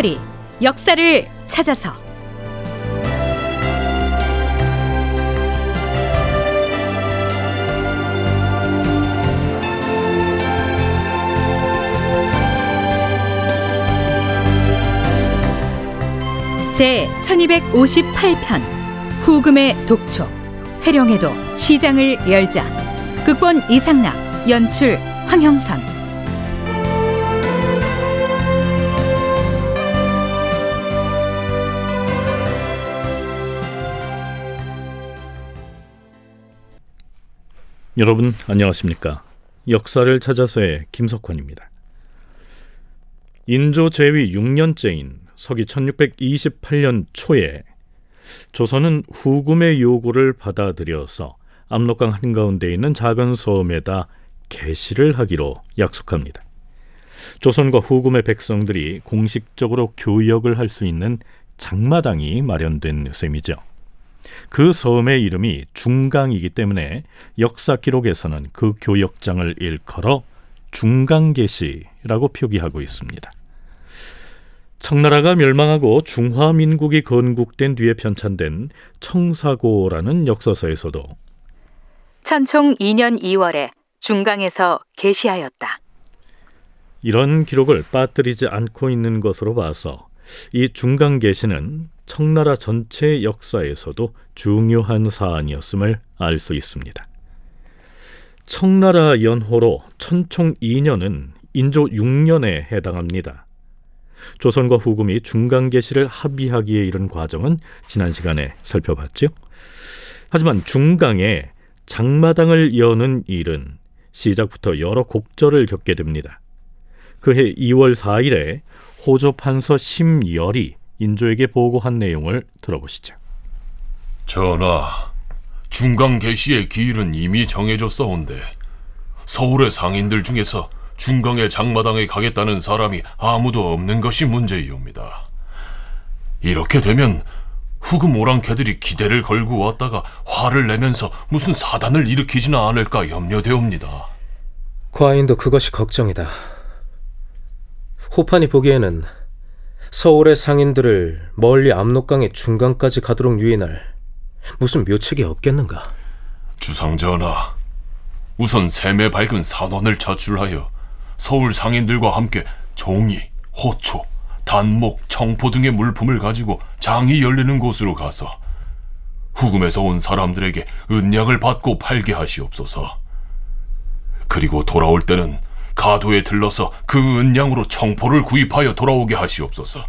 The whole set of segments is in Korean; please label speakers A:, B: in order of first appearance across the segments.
A: 다큐멘터리 역사를 찾아서. 제 1258편 후금의 독촉 해령에도 시장을 열자. 극본 이상락 연출 황형선
B: 여러분 안녕하십니까? 역사를 찾아서의 김석환입니다. 인조 제위 6년째인 서기 1628년 초에 조선은 후금의 요구를 받아들여서 압록강 한가운데 있는 작은 섬에다 개시를 하기로 약속합니다. 조선과 후금의 백성들이 공식적으로 교역을 할 수 있는 장마당이 마련된 셈이죠. 그 섬의 이름이 중강이기 때문에 역사 기록에서는 그 교역장을 일컬어 중강계시라고 표기하고 있습니다. 청나라가 멸망하고 중화민국이 건국된 뒤에 편찬된 청사고라는 역사서에서도
A: 천총 2년 2월에 중강에서 계시하였다.
B: 이런 기록을 빠뜨리지 않고 있는 것으로 봐서 이 중강 계시는 청나라 전체 역사에서도 중요한 사안이었음을 알 수 있습니다. 청나라 연호로 천총 2년은 인조 6년에 해당합니다. 조선과 후금이 중강계시를 합의하기에 이른 과정은 지난 시간에 살펴봤죠. 하지만 중강에 장마당을 여는 일은 시작부터 여러 곡절을 겪게 됩니다. 그해 2월 4일에 호조 판서 심열이 인조에게 보고한 내용을 들어보시죠.
C: 전하, 중강 개시의 기일은 이미 정해졌사온데 서울의 상인들 중에서 중강의 장마당에 가겠다는 사람이 아무도 없는 것이 문제이옵니다. 이렇게 되면 후금 오랑캐들이 기대를 걸고 왔다가 화를 내면서 무슨 사단을 일으키지는 않을까 염려되옵니다.
D: 과인도 그것이 걱정이다. 호판이 보기에는 서울의 상인들을 멀리 압록강의 중간까지 가도록 유인할 무슨 묘책이 없겠는가?
C: 주상전하, 우선 샘에 밝은 산원을 차출하여 서울 상인들과 함께 종이, 호초, 단목, 청포 등의 물품을 가지고 장이 열리는 곳으로 가서 후금에서 온 사람들에게 은약을 받고 팔게 하시옵소서. 그리고 돌아올 때는 가도에 들러서 그 은양으로 청포를 구입하여 돌아오게 하시옵소서.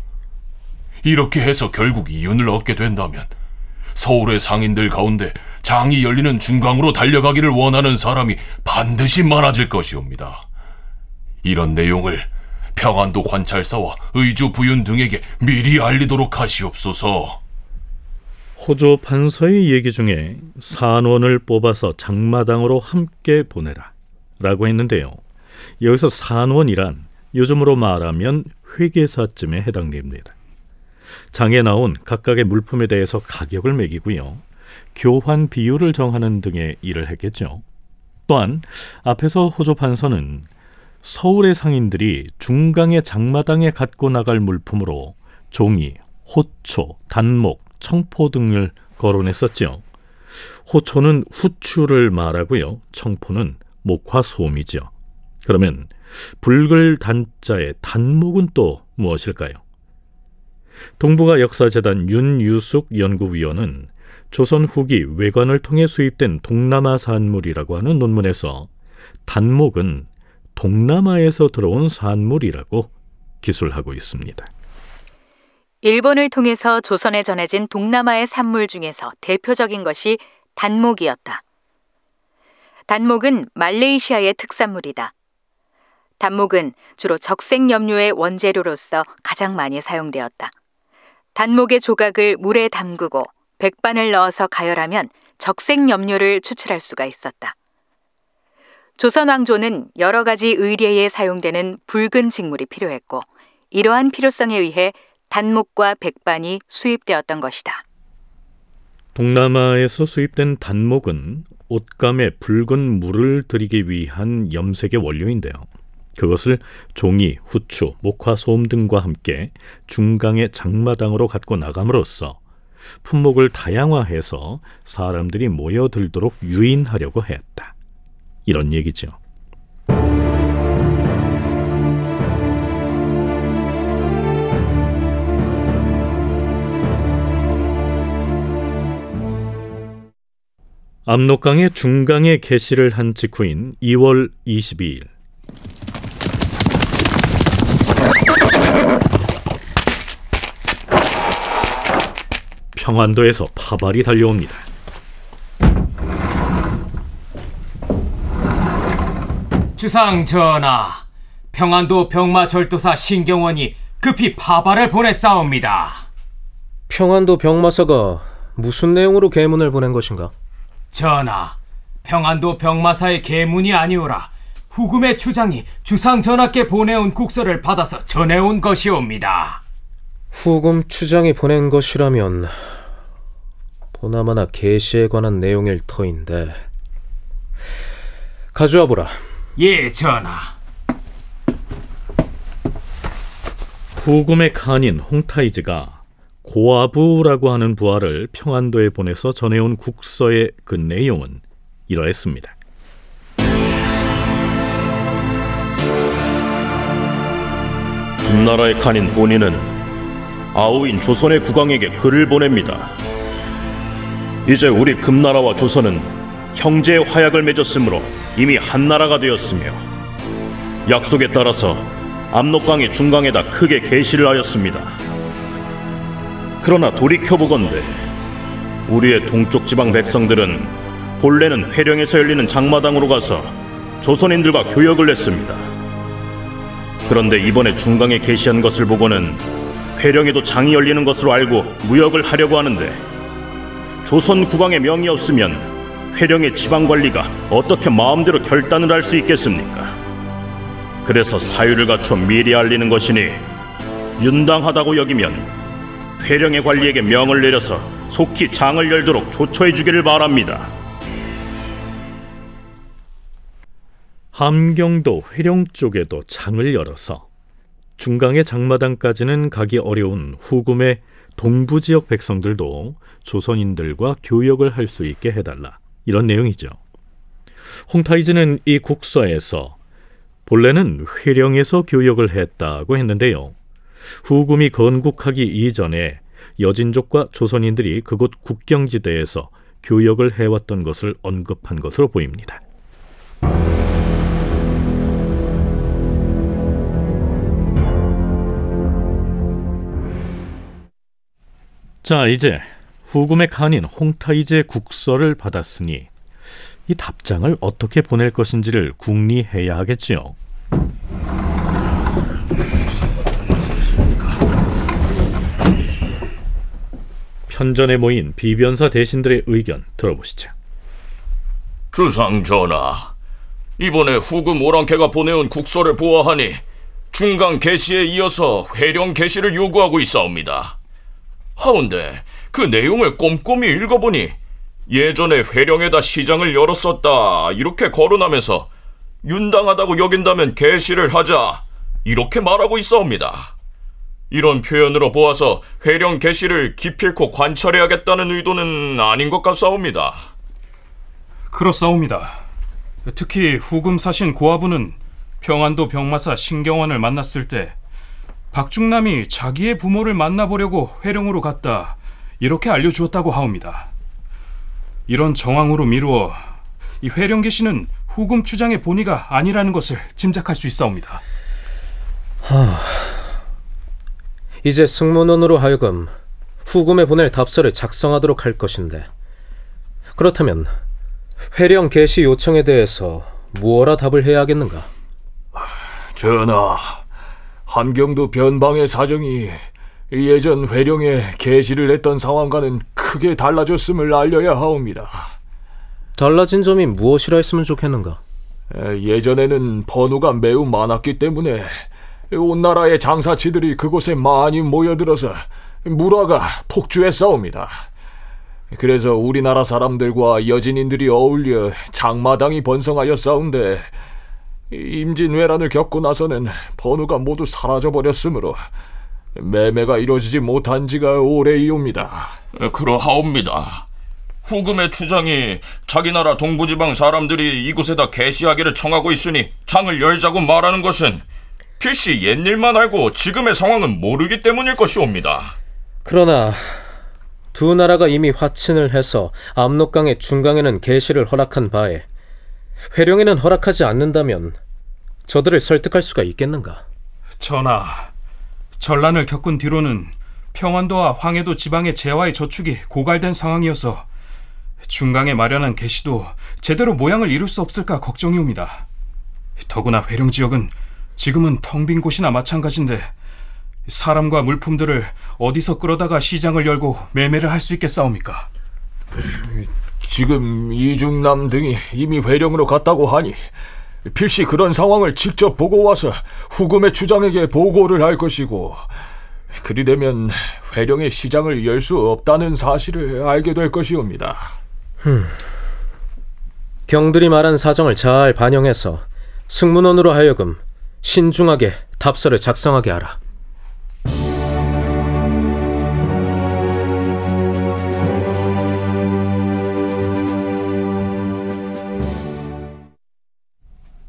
C: 이렇게 해서 결국 이윤을 얻게 된다면 서울의 상인들 가운데 장이 열리는 중강으로 달려가기를 원하는 사람이 반드시 많아질 것이옵니다. 이런 내용을 평안도 관찰사와 의주 부윤 등에게 미리 알리도록 하시옵소서.
B: 호조 판서의 얘기 중에 산원을 뽑아서 장마당으로 함께 보내라 라고 했는데요. 여기서 산원이란 요즘으로 말하면 회계사쯤에 해당됩니다. 장에 나온 각각의 물품에 대해서 가격을 매기고요. 교환 비율을 정하는 등의 일을 했겠죠. 또한 앞에서 호조 판서는 서울의 상인들이 중강의 장마당에 갖고 나갈 물품으로 종이, 호초, 단목, 청포 등을 거론했었죠. 호초는 후추를 말하고요. 청포는 목화소음이죠. 그러면 붉을 단자의 단목은 또 무엇일까요? 동북아 역사재단 윤유숙 연구위원은 조선 후기 외관을 통해 수입된 동남아 산물이라고 하는 논문에서 단목은 동남아에서 들어온 산물이라고 기술하고 있습니다.
A: 일본을 통해서 조선에 전해진 동남아의 산물 중에서 대표적인 것이 단목이었다. 단목은 말레이시아의 특산물이다. 단목은 주로 적색 염료의 원재료로서 가장 많이 사용되었다. 단목의 조각을 물에 담그고 백반을 넣어서 가열하면 적색 염료를 추출할 수가 있었다. 조선 왕조는 여러 가지 의례에 사용되는 붉은 직물이 필요했고 이러한 필요성에 의해 단목과 백반이 수입되었던 것이다.
B: 동남아에서 수입된 단목은 옷감에 붉은 물을 들이기 위한 염색의 원료인데요. 그것을 종이, 후추, 목화, 소음 등과 함께 중강의 장마당으로 갖고 나감으로써 품목을 다양화해서 사람들이 모여들도록 유인하려고 했다. 이런 얘기죠. 압록강의 중강에 개시를 한 직후인 2월 22일 평안도에서 파발이 달려옵니다.
E: 주상 전하, 평안도 병마절도사 신경원이 급히 파발을 보냈사옵니다.
D: 평안도 병마사가 무슨 내용으로 계문을 보낸 것인가?
E: 전하, 평안도 병마사의 계문이 아니오라 후금의 추장이 주상 전하께 보내온 국서를 받아서 전해온 것이옵니다.
D: 후금 추장이 보낸 것이라면 보나마나 계시에 관한 내용일 터인데 가져와 보라.
E: 예, 전하.
B: 후금의 칸인 홍타이즈가 고아부라고 하는 부하를 평안도에 보내서 전해온 국서의 그 내용은 이러했습니다.
F: 금나라의 칸인 본인은 아우인 조선의 국왕에게 글을 보냅니다. 이제 우리 금나라와 조선은 형제의 화약을 맺었으므로 이미 한 나라가 되었으며 약속에 따라서 압록강의 중강에다 크게 계시를 하였습니다. 그러나 돌이켜 보건대 우리의 동쪽 지방 백성들은 본래는 회령에서 열리는 장마당으로 가서 조선인들과 교역을 했습니다. 그런데 이번에 중강에 게시한 것을 보고는 회령에도 장이 열리는 것으로 알고 무역을 하려고 하는데 조선 국왕의 명이 없으면 회령의 지방 관리가 어떻게 마음대로 결단을 할 수 있겠습니까? 그래서 사유를 갖춰 미리 알리는 것이니 윤당하다고 여기면 회령의 관리에게 명을 내려서 속히 장을 열도록 조처해 주기를 바랍니다.
B: 함경도 회령 쪽에도 장을 열어서 중강의 장마당까지는 가기 어려운 후금의 동부 지역 백성들도 조선인들과 교역을 할 수 있게 해달라 이런 내용이죠. 홍타이즈는 이 국서에서 본래는 회령에서 교역을 했다고 했는데요. 후금이 건국하기 이전에 여진족과 조선인들이 그곳 국경지대에서 교역을 해왔던 것을 언급한 것으로 보입니다. 자, 이제 후금의 칸인 홍타이즈의 국서를 받았으니 이 답장을 어떻게 보낼 것인지를 궁리해야 하겠지요. 편전에 모인 비변사 대신들의 의견 들어보시죠.
C: 주상 전하, 이번에 후금 오랑캐가 보내온 국서를 보아하니 중강 개시에 이어서 회령 개시를 요구하고 있사옵니다. 하운데 그 내용을 꼼꼼히 읽어보니 예전에 회령에다 시장을 열었었다 이렇게 거론하면서 윤당하다고 여긴다면 개시를 하자 이렇게 말하고 있사옵니다. 이런 표현으로 보아서 회령 개시를 기필코 관철해야겠다는 의도는 아닌 것 같사옵니다.
G: 그렇사옵니다. 특히 후금 사신 고아부는 평안도 병마사 신경원을 만났을 때 박중남이 자기의 부모를 만나보려고 회령으로 갔다 이렇게 알려주었다고 하옵니다. 이런 정황으로 미루어 이 회령 계시는 후금 추장의 본의가 아니라는 것을 짐작할 수 있사옵니다.
D: 이제 승문원으로 하여금 후금에 보낼 답서를 작성하도록 할 것인데 그렇다면 회령 개시 요청에 대해서 무엇라 답을 해야 하겠는가?
H: 전하, 함경도 변방의 사정이 예전 회령에 계시를 했던 상황과는 크게 달라졌음을 알려야 하옵니다.
D: 달라진 점이 무엇이라 했으면 좋겠는가?
H: 에, 예전에는 번우가 매우 많았기 때문에 온 나라의 장사치들이 그곳에 많이 모여들어서 물화가 폭주했사옵니다. 그래서 우리나라 사람들과 여진인들이 어울려 장마당이 번성하여 싸운데 임진왜란을 겪고 나서는 번호가 모두 사라져버렸으므로 매매가 이루어지지 못한 지가 오래이옵니다.
I: 그러하옵니다. 후금의 추장이 자기 나라 동부지방 사람들이 이곳에다 개시하기를 청하고 있으니 장을 열자고 말하는 것은 필시 옛일만 알고 지금의 상황은 모르기 때문일 것이옵니다.
D: 그러나 두 나라가 이미 화친을 해서 압록강의 중강에는 개시를 허락한 바에 회령에는 허락하지 않는다면 저들을 설득할 수가 있겠는가?
G: 전하, 전란을 겪은 뒤로는 평안도와 황해도 지방의 재화의 저축이 고갈된 상황이어서 중강에 마련한 개시도 제대로 모양을 이룰 수 없을까 걱정이옵니다. 더구나 회령 지역은 지금은 텅 빈 곳이나 마찬가지인데 사람과 물품들을 어디서 끌어다가 시장을 열고 매매를 할 수 있겠사옵니까?
H: 지금 이중남 등이 이미 회령으로 갔다고 하니 필시 그런 상황을 직접 보고 와서 후금의 주장에게 보고를 할 것이고 그리 되면 회령의 시장을 열 수 없다는 사실을 알게 될 것이옵니다.
D: 흠. 경들이 말한 사정을 잘 반영해서 승문원으로 하여금 신중하게 답서를 작성하게 하라.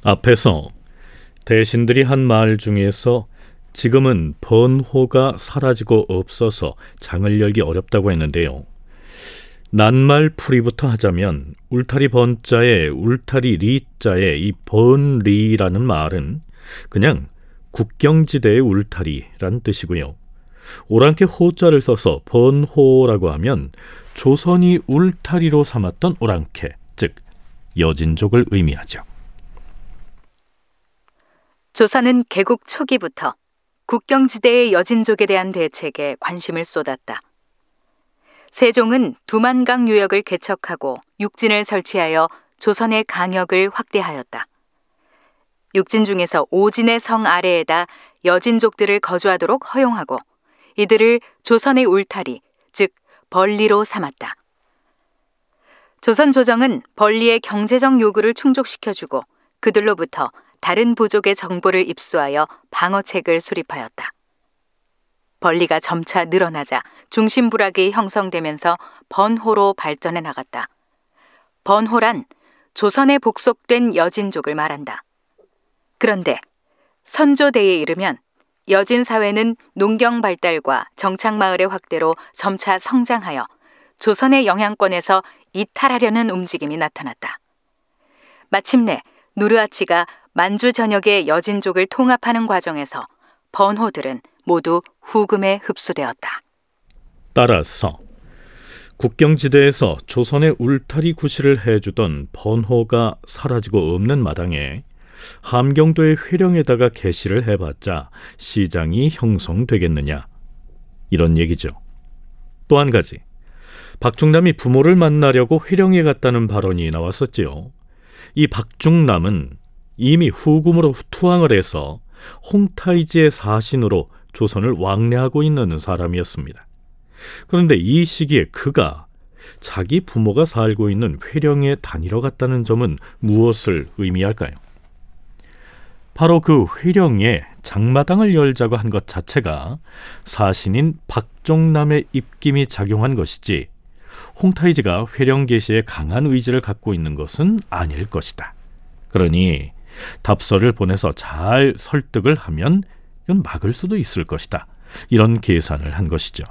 B: 앞에서 대신들이 한 말 중에서 지금은 번호가 사라지고 없어서 장을 열기 어렵다고 했는데요. 낱말 풀이부터 하자면 울타리 번자에 울타리 리자에 이 번리라는 말은 그냥 국경지대의 울타리란 뜻이고요. 오랑캐 호자를 써서 번호라고 하면 조선이 울타리로 삼았던 오랑캐, 즉 여진족을 의미하죠.
A: 조선은 개국 초기부터 국경지대의 여진족에 대한 대책에 관심을 쏟았다. 세종은 두만강 유역을 개척하고 육진을 설치하여 조선의 강역을 확대하였다. 육진 중에서 오진의 성 아래에다 여진족들을 거주하도록 허용하고 이들을 조선의 울타리, 즉 벌리로 삼았다. 조선 조정은 벌리의 경제적 요구를 충족시켜주고 그들로부터 다른 부족의 정보를 입수하여 방어책을 수립하였다. 벌리가 점차 늘어나자 중심부락이 형성되면서 번호로 발전해 나갔다. 번호란 조선에 복속된 여진족을 말한다. 그런데 선조대에 이르면 여진 사회는 농경 발달과 정착 마을의 확대로 점차 성장하여 조선의 영향권에서 이탈하려는 움직임이 나타났다. 마침내 누르아치가 만주 전역의 여진족을 통합하는 과정에서 번호들은 모두 후금에 흡수되었다.
B: 따라서 국경지대에서 조선의 울타리 구실을 해주던 번호가 사라지고 없는 마당에 함경도의 회령에다가 개시를 해봤자 시장이 형성되겠느냐 이런 얘기죠. 또 한 가지 박중남이 부모를 만나려고 회령에 갔다는 발언이 나왔었지요. 이 박중남은 이미 후금으로 투항을 해서 홍타이지의 사신으로 조선을 왕래하고 있는 사람이었습니다. 그런데 이 시기에 그가 자기 부모가 살고 있는 회령에 다니러 갔다는 점은 무엇을 의미할까요? 바로 그 회령에 장마당을 열자고 한 것 자체가 사신인 박종남의 입김이 작용한 것이지 홍타이지가 회령 개시에 강한 의지를 갖고 있는 것은 아닐 것이다. 그러니 답서를 보내서 잘 설득을 하면 막을 수도 있을 것이다. 이런 계산을 한 것이죠.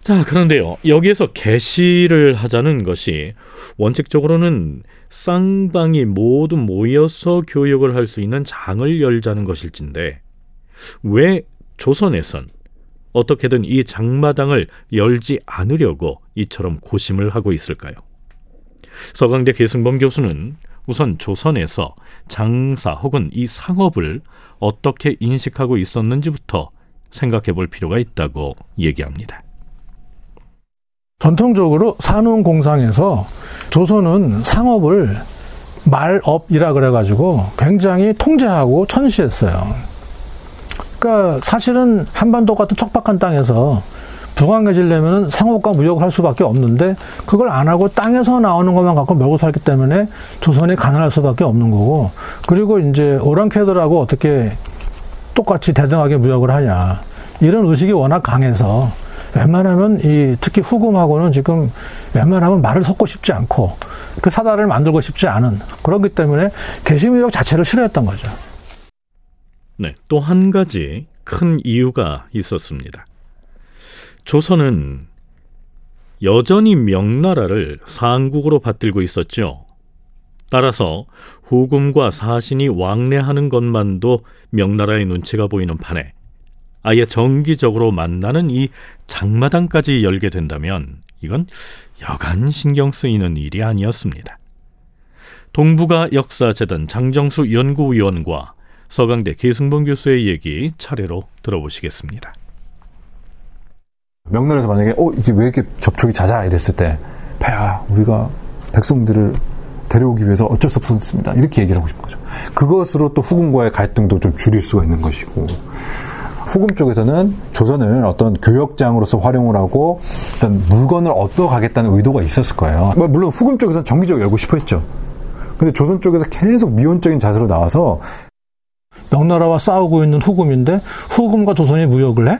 B: 자, 그런데요. 여기에서 개시를 하자는 것이 원칙적으로는 쌍방이 모두 모여서 교육을 할 수 있는 장을 열자는 것일진데 왜 조선에선 어떻게든 이 장마당을 열지 않으려고 이처럼 고심을 하고 있을까요? 서강대 계승범 교수는 우선 조선에서 장사 혹은 이 상업을 어떻게 인식하고 있었는지부터 생각해 볼 필요가 있다고 얘기합니다.
J: 전통적으로 산업공상에서 조선은 상업을 말업이라 그래가지고 굉장히 통제하고 천시했어요. 그러니까 사실은 한반도 같은 척박한 땅에서 동안해지려면 상업과 무역을 할 수밖에 없는데 그걸 안 하고 땅에서 나오는 것만 갖고 먹고 살기 때문에 조선이 가난할 수밖에 없는 거고 그리고 이제 오랑캐들하고 어떻게 똑같이 대등하게 무역을 하냐 이런 의식이 워낙 강해서 웬만하면 이 특히 후금하고는 지금 웬만하면 말을 섞고 싶지 않고 그 사다를 만들고 싶지 않은 그렇기 때문에 대시무역 자체를 싫어했던 거죠.
B: 네, 또 한 가지 큰 이유가 있었습니다. 조선은 여전히 명나라를 상국으로 받들고 있었죠. 따라서 후금과 사신이 왕래하는 것만도 명나라의 눈치가 보이는 판에 아예 정기적으로 만나는 이 장마당까지 열게 된다면 이건 여간 신경 쓰이는 일이 아니었습니다. 동북아 역사재단 장정수 연구위원과 서강대 계승봉 교수의 얘기 차례로 들어보시겠습니다.
K: 명나라에서 만약에 어 이게 왜 이렇게 접촉이 잦아 이랬을 때 폐하 우리가 백성들을 데려오기 위해서 어쩔 수 없었습니다 이렇게 얘기를 하고 싶은 거죠. 그것으로 또 후금과의 갈등도 좀 줄일 수가 있는 것이고 후금 쪽에서는 조선을 어떤 교역장으로서 활용을 하고 어떤 물건을 얻어가겠다는 의도가 있었을 거예요. 뭐 물론 후금 쪽에서는 정기적으로 열고 싶어 했죠. 근데 조선 쪽에서 계속 미온적인 자세로 나와서
J: 명나라와 싸우고 있는 후금인데 후금과 조선이 무역을 해?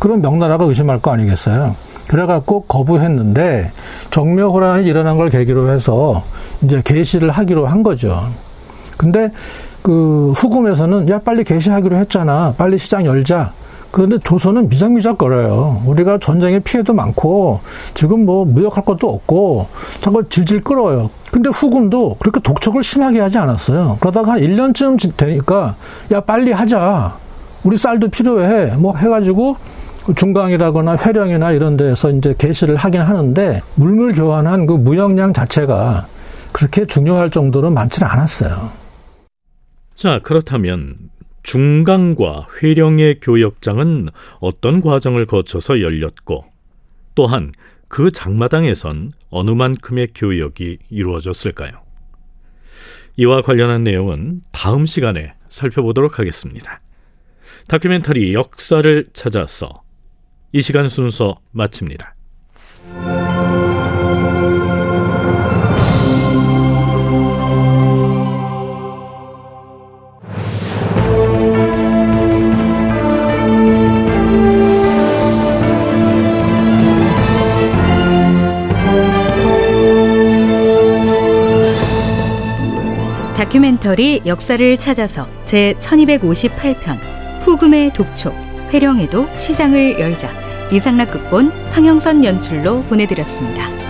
J: 그럼 명나라가 의심할 거 아니겠어요. 그래갖고 거부했는데 정묘호란이 일어난 걸 계기로 해서 이제 개시를 하기로 한 거죠. 근데 그 후금에서는 야 빨리 개시하기로 했잖아. 빨리 시장 열자. 그런데 조선은 미적미적거려요. 우리가 전쟁의 피해도 많고 지금 뭐 무역할 것도 없고 자꾸 질질 끌어요. 근데 후금도 그렇게 독촉을 심하게 하지 않았어요. 그러다가 한 1년쯤 되니까 야 빨리 하자. 우리 쌀도 필요해. 뭐 해가지고 중강이라거나 회령이나 이런 데서 이제 개시를 하긴 하는데 물물 교환한 그 무역량 자체가 그렇게 중요할 정도로 많지는 않았어요.
B: 자, 그렇다면 중강과 회령의 교역장은 어떤 과정을 거쳐서 열렸고 또한 그 장마당에선 어느 만큼의 교역이 이루어졌을까요? 이와 관련한 내용은 다음 시간에 살펴보도록 하겠습니다. 다큐멘터리 역사를 찾아서 이 시간 순서 마칩니다.
A: 다큐멘터리 역사를 찾아서 제 1258편 후금의 독촉 회령에도 시장을 열자 이상락 극본 황영선 연출로 보내드렸습니다.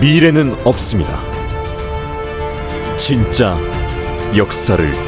L: 미래는 없습니다. 진짜 역사를